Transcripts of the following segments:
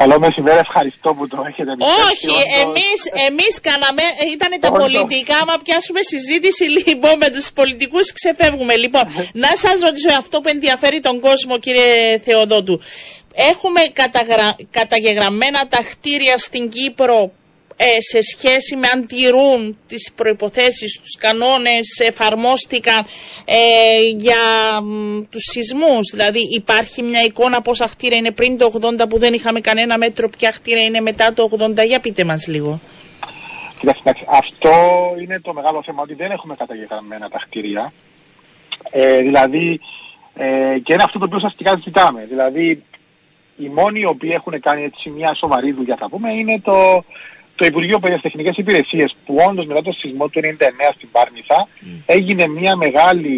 Καλό μεσημέρι, ευχαριστώ που το έχετε Όχι, εμείς, εμείς κάναμε, ήταν τα πολιτικά, άμα πιάσουμε συζήτηση λοιπόν με τους πολιτικούς ξεφεύγουμε. Λοιπόν, να σας ρωτήσω αυτό που ενδιαφέρει τον κόσμο κύριε Θεοδότου. Έχουμε καταγρα... καταγεγραμμένα τα κτίρια στην Κύπρο ε, σε σχέση με αν τηρούν τις προϋποθέσεις, τους κανόνες εφαρμόστηκαν ε, για τους σεισμούς. Δηλαδή υπάρχει μια εικόνα πόσα χτίρια είναι πριν το 80 που δεν είχαμε κανένα μέτρο, ποια χτίρια είναι μετά το 80. Για πείτε μας λίγο. Κοιτάξτε, αυτό είναι το μεγάλο θέμα ότι δεν έχουμε καταγεγραμμένα τα κτίρια. Ε, δηλαδή, ε, και είναι αυτό το οποίο ουσιαστικά ζητάμε. Δηλαδή, οι μόνοι οι οποίοι έχουν κάνει έτσι μια σοβαρή δουλειά, θα πούμε, είναι το, το Υπουργείο Παιδείας Τεχνικές Υπηρεσίες που όντως μετά το σεισμό του 99 στην Πάρνηθα έγινε μια μεγάλη,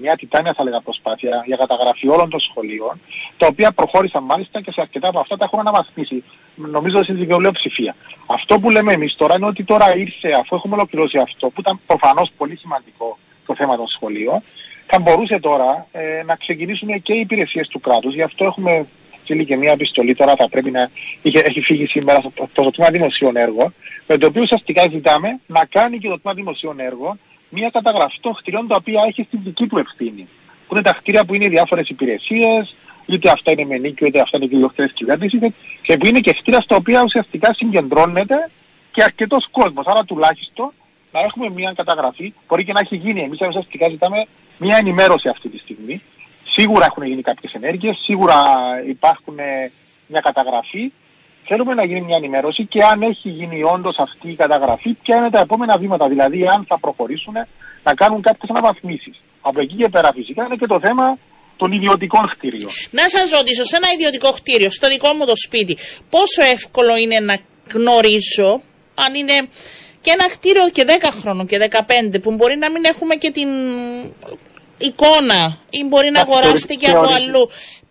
μια τιτάνια θα λέγα προσπάθεια για καταγραφή όλων των σχολείων τα οποία προχώρησαν μάλιστα και σε αρκετά από αυτά τα έχουν αναβαθμίσει. Νομίζω ότι είναι η ψηφία. Αυτό που λέμε εμείς τώρα είναι ότι τώρα ήρθε αφού έχουμε ολοκληρώσει αυτό που ήταν προφανώς πολύ σημαντικό το θέμα των σχολείων θα μπορούσε τώρα ε, να ξεκινήσουν και οι υπηρεσίες του κράτους. Γι' αυτό έχουμε στείλει και μια επιστολή τώρα θα πρέπει να είχε, έχει φύγει σήμερα το, το, τμήμα δημοσίων έργων με το οποίο ουσιαστικά ζητάμε να κάνει και το τμήμα δημοσίων έργων μια καταγραφή των κτηριών τα οποία έχει στην δική του ευθύνη. Που είναι τα κτίρια που είναι διάφορες υπηρεσίες, είτε αυτά είναι με νίκιο, είτε αυτά είναι ιδιοκτήτε κυβέρνησης, και που είναι και κτίρια στα οποία ουσιαστικά συγκεντρώνεται και αρκετός κόσμος. Άρα τουλάχιστον να έχουμε μια καταγραφή, μπορεί και να έχει γίνει. Εμείς ουσιαστικά ζητάμε μια ενημέρωση αυτή τη στιγμή Σίγουρα έχουν γίνει κάποιες ενέργειες, σίγουρα υπάρχουν ε, μια καταγραφή. Θέλουμε να γίνει μια ενημέρωση και αν έχει γίνει όντως αυτή η καταγραφή, ποια είναι τα επόμενα βήματα. Δηλαδή, αν θα προχωρήσουν να κάνουν κάποιες αναβαθμίσεις. Από εκεί και πέρα, φυσικά, είναι και το θέμα των ιδιωτικών κτίριων. Να σας ρωτήσω, σε ένα ιδιωτικό κτίριο, στο δικό μου το σπίτι, πόσο εύκολο είναι να γνωρίζω αν είναι και ένα κτίριο και 10 χρόνων και 15 που μπορεί να μην έχουμε και την εικόνα ή μπορεί να αγοράσετε και από αλλού.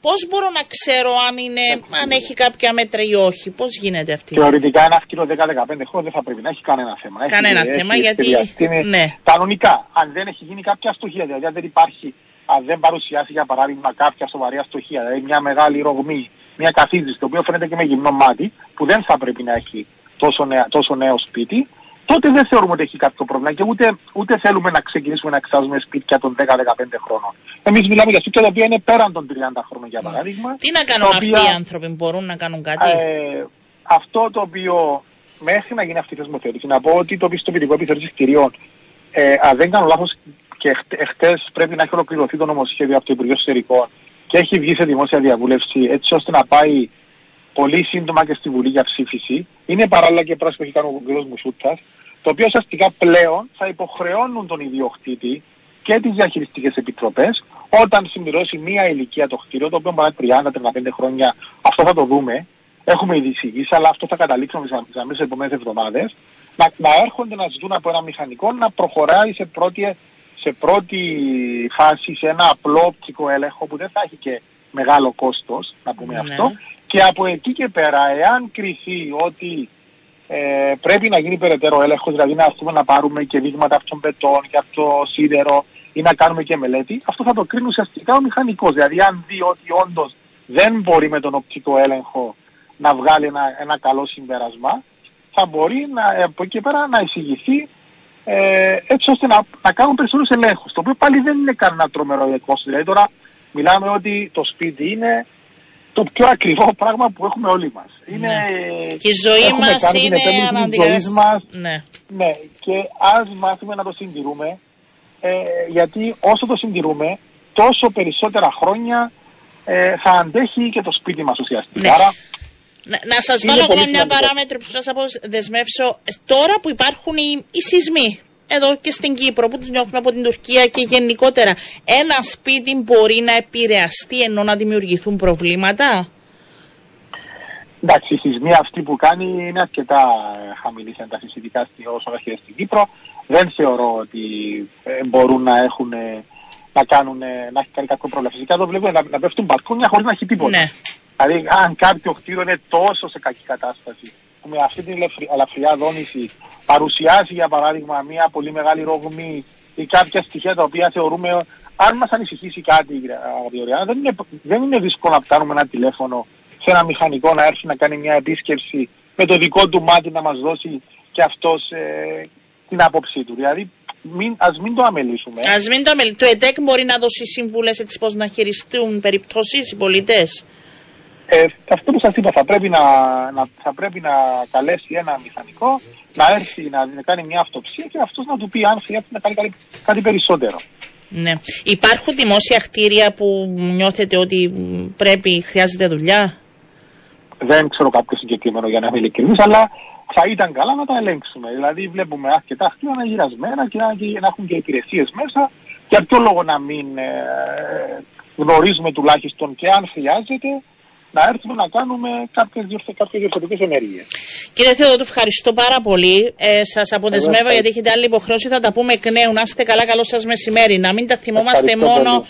Πώς μπορώ να ξέρω αν, είναι, αν έχει κάποια μέτρα ή όχι, πώς γίνεται αυτή. Θεωρητικά ένα κτίριο 10-15 χρόνια δεν θα πρέπει να έχει κανένα θέμα. Κανένα έχει, θέμα, έχει, γιατί. Ναι. Κανονικά, αν δεν έχει γίνει κάποια αστοχία, δηλαδή αν δεν υπάρχει, αν δεν παρουσιάσει για παράδειγμα κάποια σοβαρή αστοχία, δηλαδή μια μεγάλη ρογμή, μια καθίδρυση, το οποίο φαίνεται και με γυμνό μάτι, που δεν θα πρέπει να έχει τόσο, τόσο νέο σπίτι, τότε δεν θεωρούμε ότι έχει κάποιο πρόβλημα και ούτε, ούτε θέλουμε να ξεκινήσουμε να εξάζουμε σπίτια των 10-15 χρόνων. Εμείς μιλάμε για σπίτια τα οποία είναι πέραν των 30 χρόνων, για παράδειγμα. Τι να κάνουν αυτοί οι άνθρωποι, μπορούν να κάνουν κάτι; Ε, αυτό το οποίο μέχρι να γίνει αυτή η θεσμοθέτηση, να πω ότι το πιστοποιητικό επιθεώρησης κτηρίων, ε, αν δεν κάνω λάθος, και χτε πρέπει να έχει ολοκληρωθεί το νομοσχέδιο από το Υπουργείο Εσωτερικών και έχει βγει σε δημόσια διαβούλευση έτσι ώστε να πάει πολύ σύντομα και στη Βουλή για ψήφιση. Είναι παράλληλα και πράσινο που έχει κάνει ο κ. Μουσούτσα, το οποίο ουσιαστικά πλέον θα υποχρεώνουν τον ιδιοκτήτη και τις διαχειριστικές επιτροπές όταν συμπληρώσει μία ηλικία το κτίριο, το οποίο πάει 30-35 χρόνια, αυτό θα το δούμε. Έχουμε ήδη εισηγήσει, αλλά αυτό θα καταλήξουμε στις επόμενες εβδομάδες. Να, να έρχονται να ζητούν από ένα μηχανικό να προχωράει σε πρώτη, σε πρώτη φάση σε ένα απλό οπτικό έλεγχο που δεν θα έχει και μεγάλο κόστος, να πούμε ναι. αυτό. Και από εκεί και πέρα, εάν κρυθεί ότι ε, πρέπει να γίνει περαιτέρω έλεγχος, δηλαδή να, πούμε, να πάρουμε και δείγματα από τον πετών και από το σίδερο ή να κάνουμε και μελέτη. Αυτό θα το κρίνει ουσιαστικά ο μηχανικός. Δηλαδή, αν δει ότι όντως δεν μπορεί με τον οπτικό έλεγχο να βγάλει ένα, ένα καλό συμπέρασμα, θα μπορεί να, από εκεί και πέρα να εισηγηθεί ε, έτσι ώστε να, να κάνουν περισσότερους ελέγχους. Το οποίο πάλι δεν είναι κανένα τρομερό κόστο. Δηλαδή, τώρα μιλάμε ότι το σπίτι είναι το πιο ακριβό πράγμα που έχουμε όλοι μας. Είναι, ναι. Και η ζωή μας είναι αναντικατάστατη. Ναι. ναι. Και ας μάθουμε να το συντηρούμε, ε, γιατί όσο το συντηρούμε, τόσο περισσότερα χρόνια ε, θα αντέχει και το σπίτι μας ουσιαστικά. Ναι. Άρα, να, να σας βάλω ακόμα μια παράμετρο που σας δεσμεύσω. Τώρα που υπάρχουν οι, οι σεισμοί, εδώ και στην Κύπρο που τους νιώθουμε από την Τουρκία και γενικότερα ένα σπίτι μπορεί να επηρεαστεί ενώ να δημιουργηθούν προβλήματα; Εντάξει, η σεισμή αυτή που κάνει είναι αρκετά ε, χαμηλή ένταση, ειδικά όσο έχει στην Κύπρο. Δεν θεωρώ ότι ε, μπορούν να έχουν να, κάνουν, να έχει κάνει κάποιο πρόβλημα. Φυσικά το βλέπουμε να, να πέφτουν μπαλκόνια χωρίς να έχει τίποτα. Ναι. Δηλαδή, αν κάποιο κτίριο είναι τόσο σε κακή κατάσταση, με αυτή την ελαφριά δόνηση παρουσιάσει για παράδειγμα μια πολύ μεγάλη ρογμή ή κάποια στοιχεία τα οποία θεωρούμε αν μας ανησυχήσει κάτι δεν είναι, δεν είναι δύσκολο να πιάνουμε ένα τηλέφωνο σε ένα μηχανικό να έρθει να κάνει μια επίσκεψη με το δικό του μάτι να μας δώσει και αυτός ε, την άποψή του. Δηλαδή μην, ας μην το αμελήσουμε. Ας μην το αμελήσουμε. Το ΕΤΕΚ μπορεί να δώσει σύμβουλες έτσι πώς να χειριστούν περιπτώσεις οι πολιτές. Ε, αυτό που σας είπα θα πρέπει να, να, θα πρέπει να καλέσει ένα μηχανικό να έρθει να, να κάνει μια αυτοψία και αυτός να του πει αν χρειάζεται να κάνει κάτι, κάτι περισσότερο. Ναι. Υπάρχουν δημόσια κτίρια που νιώθετε ότι πρέπει, χρειάζεται δουλειά; Δεν ξέρω κάποιο συγκεκριμένο για να είμαι ειλικρινής, αλλά θα ήταν καλά να τα ελέγξουμε. Δηλαδή βλέπουμε αρκετά κτίρια να γυρασμένα και να, και να έχουν και υπηρεσίες μέσα. Για ποιο λόγο να μην ε, γνωρίζουμε τουλάχιστον και αν χρειάζεται να έρθουμε να κάνουμε κάποιες, κάποιες διορθωτικές ενέργειες. Κύριε Θεοδότου, ευχαριστώ πάρα πολύ. Ε, σας αποδεσμεύω γιατί έχετε άλλη υποχρέωση. Θα τα πούμε εκ νέου. Να είστε καλά, καλό σας μεσημέρι. Να μην τα θυμόμαστε μόνο